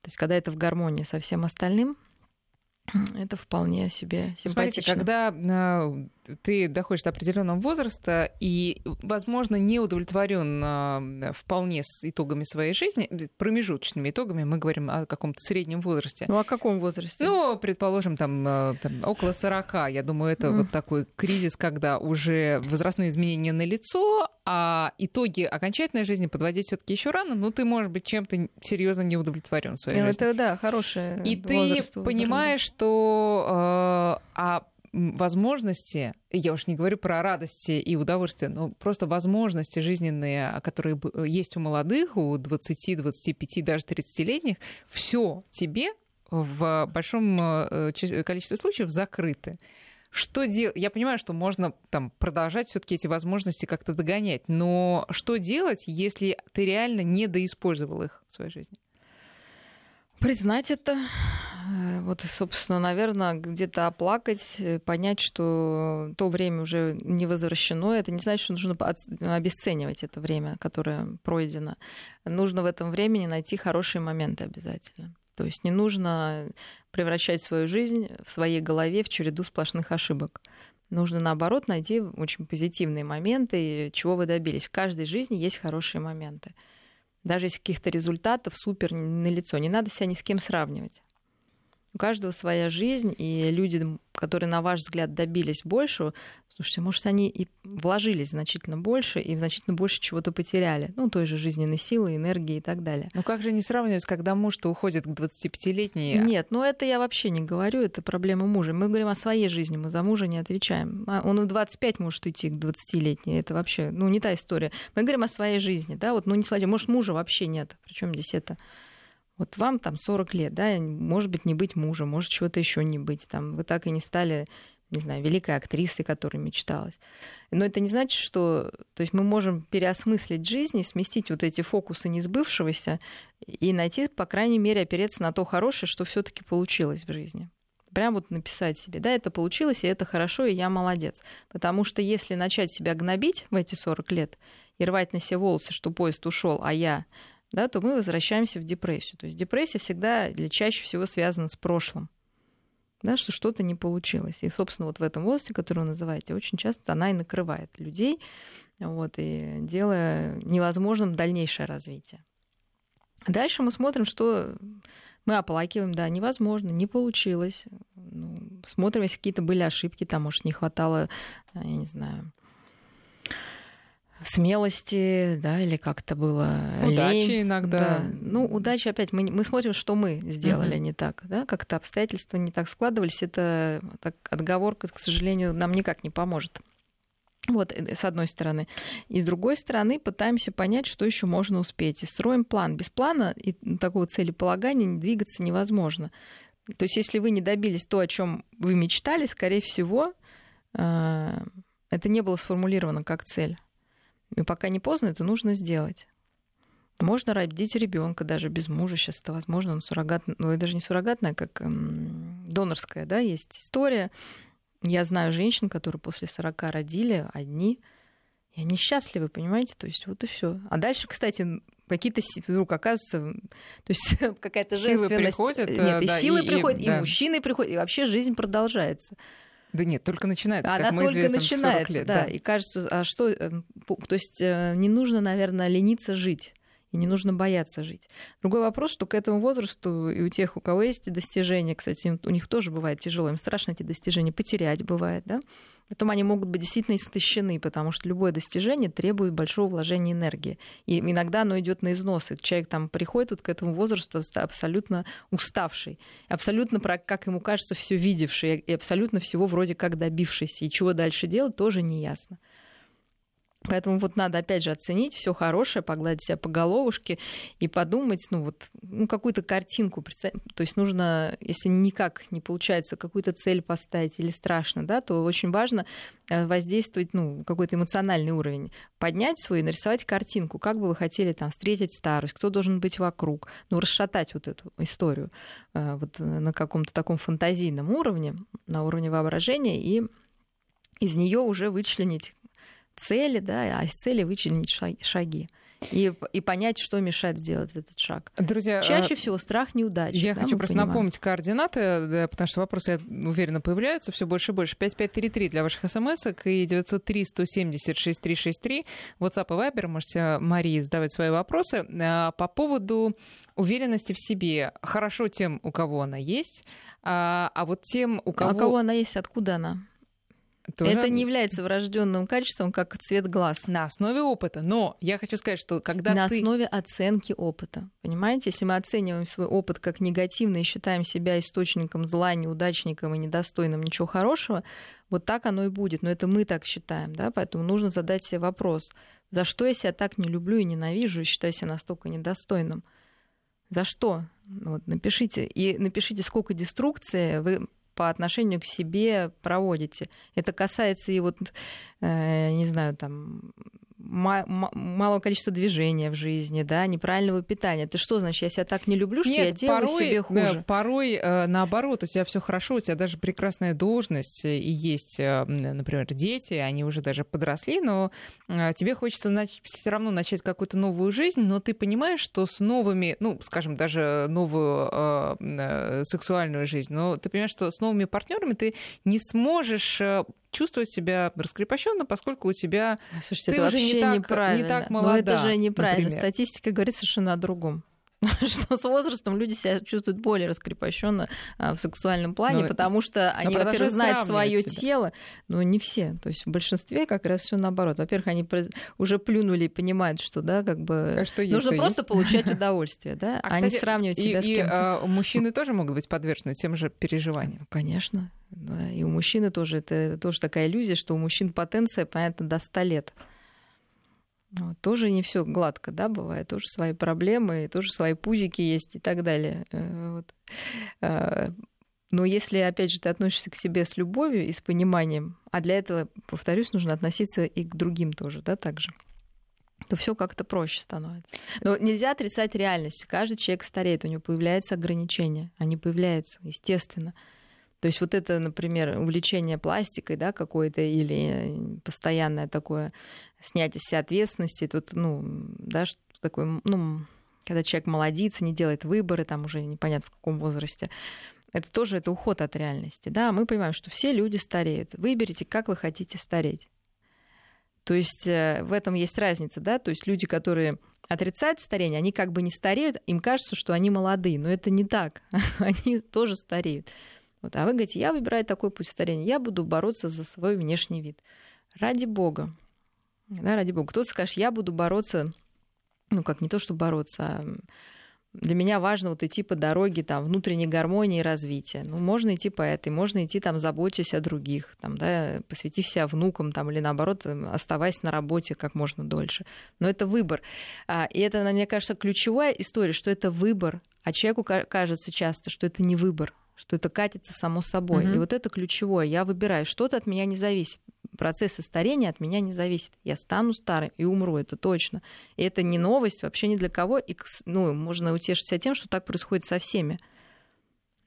То есть, когда это в гармонии со всем остальным, это вполне себе симпатично. Смотрите, когда а, ты доходишь до определенного возраста и, возможно, не удовлетворен а, вполне с итогами своей жизни, промежуточными итогами, мы говорим о каком-то среднем возрасте. Ну, о каком возрасте? Ну, предположим, там, а, там около 40. Я думаю, это mm. вот такой кризис, когда уже возрастные изменения на лицо, а итоги окончательной жизни подводить все-таки еще рано, но ты, может быть, чем-то серьезно не удовлетворен в своей ну, жизни. Это да, хорошее. И ты понимаешь, что э, а возможности, я уж не говорю про радости и удовольствие, но просто возможности жизненные, которые есть у молодых, у 20, 25, даже 30-летних, все тебе в большом э, количестве случаев закрыты. Что делать? Я понимаю, что можно там продолжать все-таки эти возможности как-то догонять, но что делать, если ты реально не доиспользовал их в своей жизни? Признать это, э, вот, собственно, наверное, где-то оплакать, э, понять, что то время уже не возвращено. Это не значит, что нужно обесценивать это время, которое пройдено. Нужно в этом времени найти хорошие моменты обязательно. То есть не нужно превращать свою жизнь в своей голове в череду сплошных ошибок. Нужно, наоборот, найти очень позитивные моменты, чего вы добились. В каждой жизни есть хорошие моменты. Даже если каких-то результатов супер на лицо, не надо себя ни с кем сравнивать. У каждого своя жизнь, и люди, которые, на ваш взгляд, добились большего, слушайте, может, они и вложились значительно больше, и значительно больше чего-то потеряли. Ну, той же жизненной силы, энергии и так далее. Ну, как же не сравнивать, когда муж-то уходит к 25-летней? Нет, ну это я вообще не говорю, это проблема мужа. Мы говорим о своей жизни, мы за мужа не отвечаем. А он и в 25 может идти к 20-летней, это вообще, ну, не та история. Мы говорим о своей жизни, да, вот, ну, не сладим, может, мужа вообще нет, причем здесь это вот вам там 40 лет, да, может быть, не быть мужем, может, чего-то еще не быть. Там, вы так и не стали, не знаю, великой актрисой, которой мечталось. Но это не значит, что... То есть мы можем переосмыслить жизнь и сместить вот эти фокусы несбывшегося и найти, по крайней мере, опереться на то хорошее, что все таки получилось в жизни. Прям вот написать себе, да, это получилось, и это хорошо, и я молодец. Потому что если начать себя гнобить в эти 40 лет и рвать на себе волосы, что поезд ушел, а я да, то мы возвращаемся в депрессию. То есть депрессия всегда или чаще всего связана с прошлым. Да, что что-то не получилось. И, собственно, вот в этом возрасте, который вы называете, очень часто она и накрывает людей, вот, и делая невозможным дальнейшее развитие. Дальше мы смотрим, что мы оплакиваем, да, невозможно, не получилось. Ну, смотрим, если какие-то были ошибки, там, может, не хватало, я не знаю, смелости, да, или как-то было удачи лень. иногда. Да. Ну, удачи опять. Мы, мы смотрим, что мы сделали uh-huh. не так, да, как-то обстоятельства не так складывались. Это так, отговорка, к сожалению, нам никак не поможет. Вот, э, с одной стороны. И с другой стороны, пытаемся понять, что еще можно успеть. И строим план. Без плана и такого целеполагания двигаться невозможно. То есть, если вы не добились то, о чем вы мечтали, скорее всего, э, это не было сформулировано как цель. И пока не поздно, это нужно сделать. Можно родить ребенка даже без мужа. Сейчас это возможно, он суррогат, ну, это даже не суррогатная, как эм, донорская, да, есть история. Я знаю женщин, которые после 40 родили одни, и они счастливы, понимаете? То есть вот и все. А дальше, кстати, какие-то вдруг оказываются, то есть какая-то силы женственность. Приходят, Нет, и э, да, силы и, приходят, и, да. мужчины приходят, и вообще жизнь продолжается. Да нет, только начинается, Она как мы только известно, в 40 начинается, лет. да. И кажется, а что, э, пу- то есть э, не нужно, наверное, лениться жить. И не нужно бояться жить. Другой вопрос, что к этому возрасту и у тех, у кого есть достижения, кстати, у них тоже бывает тяжело, им страшно эти достижения потерять бывает, да? Потом они могут быть действительно истощены, потому что любое достижение требует большого вложения энергии. И иногда оно идет на износ. И человек там приходит вот к этому возрасту абсолютно уставший, абсолютно, как ему кажется, все видевший, и абсолютно всего вроде как добившийся. И чего дальше делать, тоже не ясно. Поэтому вот надо опять же оценить все хорошее, погладить себя по головушке и подумать, ну вот, ну какую-то картинку представить. То есть нужно, если никак не получается какую-то цель поставить или страшно, да, то очень важно э, воздействовать, ну, какой-то эмоциональный уровень, поднять свой и нарисовать картинку, как бы вы хотели там встретить старость, кто должен быть вокруг, ну, расшатать вот эту историю э, вот э, на каком-то таком фантазийном уровне, на уровне воображения и из нее уже вычленить цели, да, а из цели вычленить ша- шаги. И, и понять, что мешает сделать этот шаг. Друзья, Чаще э, всего страх неудачи. Я да, хочу просто понимаем. напомнить координаты, да, потому что вопросы, я уверена, появляются все больше и больше. 5533 для ваших смс и 903-170-6363. WhatsApp и Viber. Можете Марии задавать свои вопросы. А, По поводу уверенности в себе. Хорошо тем, у кого она есть, а а вот тем, у кого... А у кого она есть, откуда она? Тоже Это не является врожденным качеством, как цвет глаз. На основе опыта. Но я хочу сказать, что когда на ты... основе оценки опыта. Понимаете, если мы оцениваем свой опыт как негативный и считаем себя источником зла, неудачником и недостойным ничего хорошего, вот так оно и будет. Но это мы так считаем, да, поэтому нужно задать себе вопрос, за что я себя так не люблю и ненавижу и считаю себя настолько недостойным? За что? Вот, напишите. И напишите, сколько деструкции вы по отношению к себе проводите. Это касается и вот, э, не знаю, там малого количества движения в жизни, да, неправильного питания. Это что значит, я себя так не люблю, что Нет, я делаю порой, себе хуже? да, порой э, наоборот, у тебя все хорошо, у тебя даже прекрасная должность, э, и есть, э, например, дети, они уже даже подросли, но тебе хочется все равно начать какую-то новую жизнь, но ты понимаешь, что с новыми, ну, скажем, даже новую э, сексуальную жизнь, но ты понимаешь, что с новыми партнерами ты не сможешь чувствовать себя раскрепощенно, поскольку у тебя Слушайте, ты это уже не вообще так- неправильно. не так Но молода, это же неправильно. например. Статистика говорит совершенно о другом. Что с возрастом люди себя чувствуют более раскрепощенно в сексуальном плане, Но- потому что они, продолжают во-первых, знают свое себя. тело, но не все. То есть в большинстве как раз все наоборот. Во-первых, они уже плюнули и понимают, что да, как бы А что есть, нужно то просто есть. получать удовольствие, да, А, а, не кстати, сравнивать и, себя с и, кем-то. э, мужчины тоже могут быть подвержены тем же переживаниям. Ну, Конечно. Да, И у мужчины тоже это тоже такая иллюзия, что у мужчин потенция, понятно, до 100 лет. Тоже не все гладко, да, бывает. Тоже свои проблемы, тоже свои пузики есть и так далее. Э, Вот. Э, Но если, опять же, ты относишься к себе с любовью и с пониманием, а для этого, повторюсь, нужно относиться и к другим тоже, да, также то все как-то проще становится. Но нельзя отрицать реальность. Каждый человек стареет, у него появляются ограничения. Они появляются, естественно. То есть вот это, например, увлечение пластикой, да, какое-то или постоянное такое снятие себя ответственности, тут, ну, да, что такое, ну, когда человек молодится, не делает выборы, там уже непонятно в каком возрасте, это тоже это уход от реальности, да, мы понимаем, что все люди стареют. Выберите, как вы хотите стареть. То есть э, в этом есть разница, да, то есть люди, которые отрицают старение, они как бы не стареют, им кажется, что они молодые, но это не так, они тоже стареют. Вот, а вы говорите, я выбираю такой путь старения, я буду бороться за свой внешний вид. Ради бога. Да, ради бога. Кто-то скажет, я буду бороться, ну как не то, что бороться, а для меня важно вот идти по дороге там, внутренней гармонии и развития. Ну, можно идти по этой, можно идти там, заботясь о других, там, да, посвятив себя внукам там, или наоборот, оставаясь на работе как можно дольше. Но это выбор. А, И это, мне кажется, ключевая история, что это выбор, а человеку ка- кажется часто, что это не выбор, что это катится само собой. Мгм. И вот это ключевое. Я выбираю, что-то от меня не зависит. Процессы старения от меня не зависит. Я стану старой и умру, это точно. И это не новость вообще ни для кого. И, ну, можно утешить себя тем, что так происходит со всеми.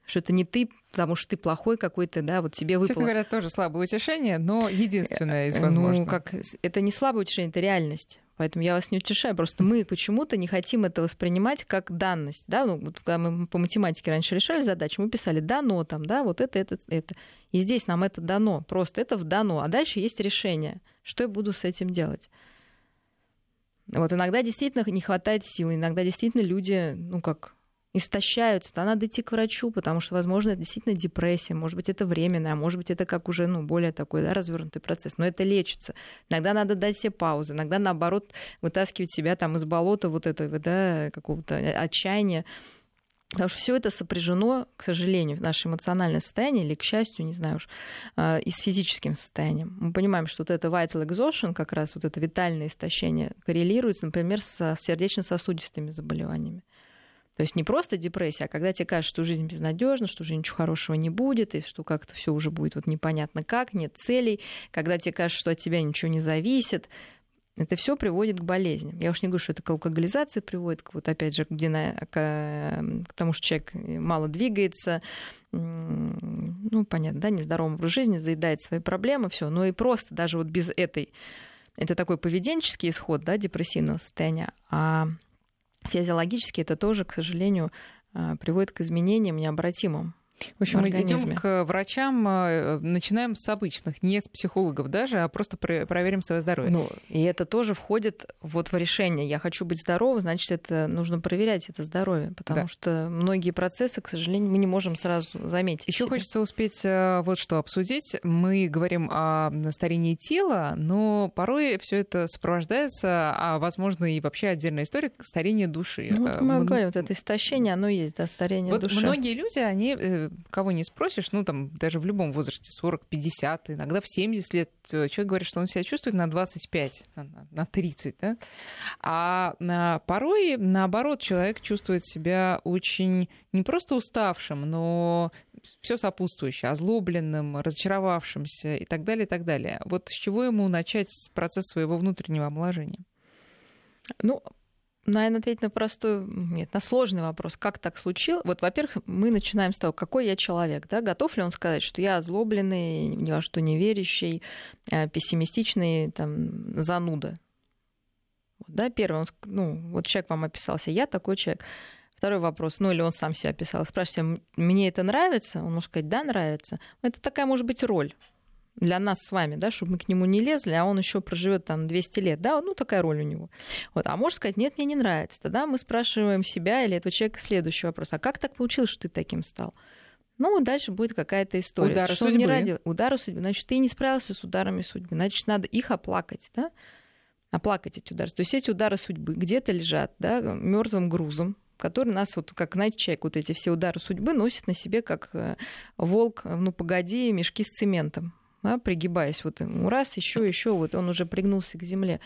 Что это не ты, потому что ты плохой какой-то, да, вот тебе выпало. Честно говоря, тоже слабое утешение, но единственное из Э, возможных. Ну, как, это не слабое утешение, это реальность. Поэтому я вас не утешаю. Просто мы почему-то не хотим это воспринимать как данность. Да? Ну, вот когда мы по математике раньше решали задачу, мы писали дано там, да, вот это, это, это. И здесь нам это дано. Просто это в дано. А дальше есть решение. Что я буду с этим делать? Вот иногда действительно не хватает силы, иногда действительно люди, ну как, истощаются, то надо идти к врачу, потому что, возможно, это действительно депрессия, может быть, это временно, а может быть, это как уже, ну, более такой, да, развернутый процесс, но это лечится. Иногда надо дать себе паузу, иногда, наоборот, вытаскивать себя там из болота вот этого, да, какого-то отчаяния, Потому что все это сопряжено, к сожалению, в наше эмоциональное состояние, или, к счастью, не знаю уж, э, и с физическим состоянием. Мы понимаем, что вот это vital exhaustion, как раз вот это витальное истощение, коррелируется, например, со сердечно-сосудистыми заболеваниями. То есть не просто депрессия, а когда тебе кажется, что жизнь безнадежна, что уже ничего хорошего не будет, и что как-то все уже будет вот непонятно как, нет целей, когда тебе кажется, что от тебя ничего не зависит, это все приводит к болезням. Я уж не говорю, что это к алкоголизации приводит, к, вот опять же к, дина... к, к тому, что человек мало двигается, ну, понятно, да, нездоровый образ жизни, заедает свои проблемы, все. Но и просто даже вот без этой, это такой поведенческий исход, да, депрессивного состояния, а физиологически это тоже, к сожалению, а, приводит к изменениям необратимым. В общем, мы идем к врачам, э, начинаем с обычных, не с психологов даже, а просто про- проверим свое здоровье. Ну, и это тоже входит вот в решение. Я хочу быть здоровым, значит, это нужно проверять это здоровье, потому Да. что многие процессы, к сожалению, мы не можем сразу заметить. Еще хочется успеть э, вот что обсудить. Мы говорим о старении тела, но порой все это сопровождается, а возможно и вообще отдельная история старения души. Ну, Э, вот мы м- говорим, вот это истощение, оно есть, да, старение Вот души. многие люди, они, э, кого не спросишь, ну там даже в любом возрасте, 40, 50, иногда в 70 лет, э, человек говорит, что он себя чувствует на 25, на, на- на 30, да? А на, порой, наоборот, человек чувствует себя очень не просто уставшим, но все сопутствующее, озлобленным, разочаровавшимся и так далее, и так далее. Вот с чего ему начать процесс своего внутреннего омоложения? Ну, наверное, ответить на простой, нет, на сложный вопрос. Как так случилось? Вот, во-первых, мы начинаем с того, какой я человек, да, готов ли он сказать, что я озлобленный, ни во что не верящий, э, пессимистичный, там, зануда. Да, первый, он, ну, вот человек вам описался, я такой человек. Второй вопрос, ну или он сам себя описал. Спрашивайте, «М- мне это нравится? Он может сказать, да, нравится. Это такая может быть роль для нас с вами, да, чтобы мы к нему не лезли, а он еще проживет там 200 лет, да, ну такая роль у него. Вот. А может сказать, нет, мне не нравится. Тогда мы спрашиваем себя или этого человека следующий вопрос, а как так получилось, что ты таким стал? Ну, дальше будет какая-то история. Удары что он не судьбы. родил. Удары судьбы. Значит, ты не справился с ударами судьбы. Значит, надо их оплакать, да? Оплакать эти удары. То есть эти удары судьбы где-то лежат, да, мертвым грузом, который нас, вот как, знаете, человек вот эти все удары судьбы носит на себе, как э, волк, ну, погоди, мешки с цементом, да, пригибаясь вот ему раз, еще, еще, вот он уже пригнулся к земле.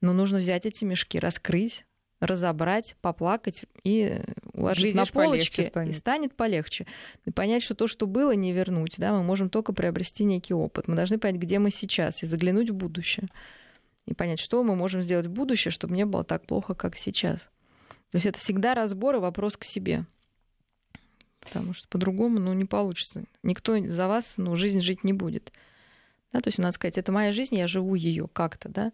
Но нужно взять эти мешки, раскрыть, разобрать, поплакать и уложить Глядишь, на полочке, станет. и станет полегче. И понять, что то, что было, не вернуть, да, мы можем только приобрести некий опыт. Мы должны понять, где мы сейчас, и заглянуть в будущее. И понять, что мы можем сделать в будущее, чтобы не было так плохо, как сейчас. То есть это всегда разбор и вопрос к себе. Потому что по-другому ну, не получится. Никто за вас ну, жизнь жить не будет. Да, то есть надо сказать, это моя жизнь, я живу ее как-то, да.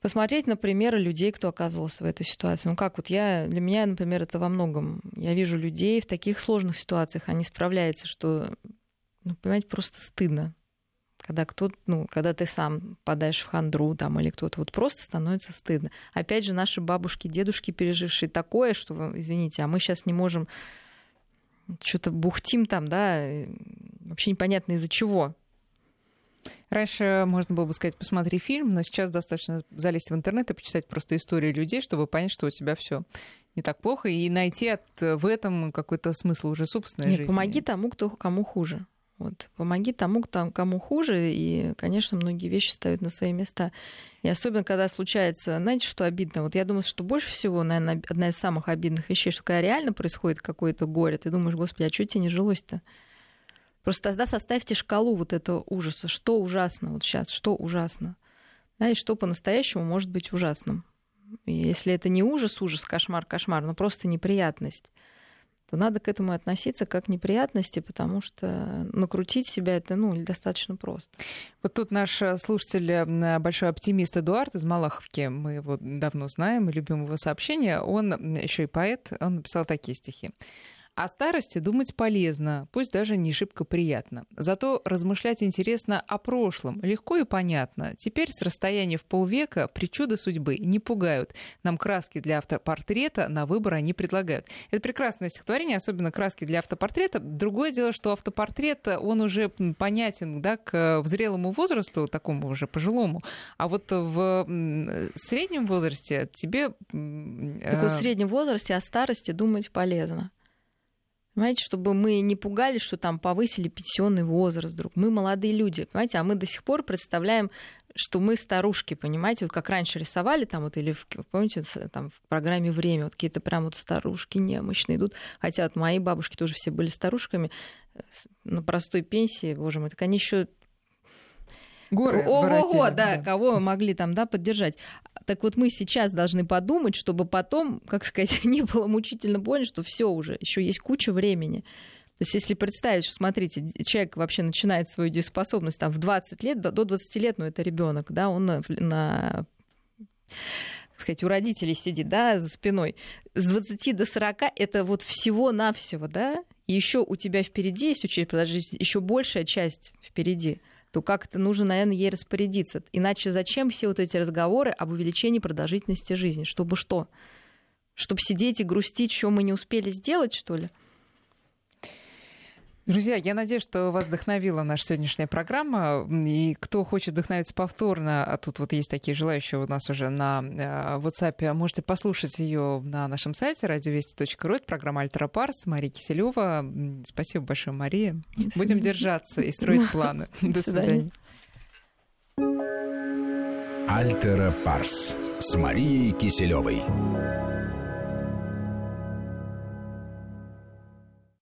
Посмотреть на примеры людей, кто оказывался в этой ситуации. Ну как вот я, для меня, например, это во многом. Я вижу людей в таких сложных ситуациях, они справляются, что, ну, понимаете, просто стыдно. Когда кто ну, когда ты сам подаешь в хандру там, или кто-то, вот просто становится стыдно. Опять же, наши бабушки, дедушки, пережившие такое, что, извините, а мы сейчас не можем что-то бухтим там, да, вообще непонятно из-за чего. Раньше можно было бы сказать, посмотри фильм, но сейчас достаточно залезть в интернет и почитать просто истории людей, чтобы понять, что у тебя все не так плохо, и найти от, в этом какой-то смысл уже собственной Нет, жизни. помоги тому, кто, кому хуже. Вот. Помоги тому, кому хуже, и, конечно, многие вещи ставят на свои места. И особенно, когда случается, знаете, что обидно? Вот я думаю, что больше всего, наверное, одна из самых обидных вещей, что когда реально происходит какое-то горе, ты думаешь, господи, а что тебе не жилось-то? Просто тогда составьте шкалу вот этого ужаса. Что ужасно вот сейчас, что ужасно? Знаете, что по-настоящему может быть ужасным? И если это не ужас, ужас, кошмар, кошмар, но просто неприятность, то надо к этому относиться как к неприятности, потому что накрутить себя это ну, достаточно просто. Вот тут наш э, слушатель, э, большой оптимист Эдуард из Малаховки, мы его давно знаем и любим его сообщения, он еще и поэт, он написал такие стихи. О старости думать полезно, пусть даже не шибко приятно. Зато размышлять интересно о прошлом, легко и понятно. Теперь с расстояния в полвека причуды судьбы не пугают. Нам краски для автопортрета на выбор они предлагают. Это прекрасное стихотворение, особенно краски для автопортрета. Другое дело, что автопортрет, он уже понятен да, к зрелому возрасту, такому уже пожилому. А вот в среднем возрасте тебе... Так в среднем возрасте о старости думать полезно. Понимаете, чтобы мы не пугались, что там повысили пенсионный возраст вдруг. Мы молодые люди, понимаете, а мы до сих пор представляем, что мы старушки, понимаете, вот как раньше рисовали там вот или, в, помните, там в программе «Время» вот какие-то прям вот старушки немощные идут, хотя вот мои бабушки тоже все были старушками э, на простой пенсии, боже мой, так они еще Горы Ого-го, да, да, кого могли там, да, поддержать. Так вот мы сейчас должны подумать, чтобы потом, как сказать, не было мучительно больно, что все уже, еще есть куча времени. То есть если представить, что, смотрите, человек вообще начинает свою дееспособность там в 20 лет, до 20 лет, ну это ребенок, да, он на, на так сказать, у родителей сидит, да, за спиной. С 20 до 40 это вот всего-навсего, да, и еще у тебя впереди есть учить продолжить, еще большая часть впереди то как-то нужно, наверное, ей распорядиться. Иначе зачем все вот эти разговоры об увеличении продолжительности жизни? Чтобы что? Чтобы сидеть и грустить, что мы не успели сделать, что ли? Друзья, я надеюсь, что вас вдохновила наша сегодняшняя программа. И кто хочет вдохновиться повторно, а тут вот есть такие желающие у нас уже на э, WhatsApp, можете послушать ее на нашем сайте радиовести.ру. Это программа «Альтера Парс». Мария Киселева. Спасибо большое, Мария. Будем держаться и строить планы. До свидания. Альтера Парс с Марией Киселевой.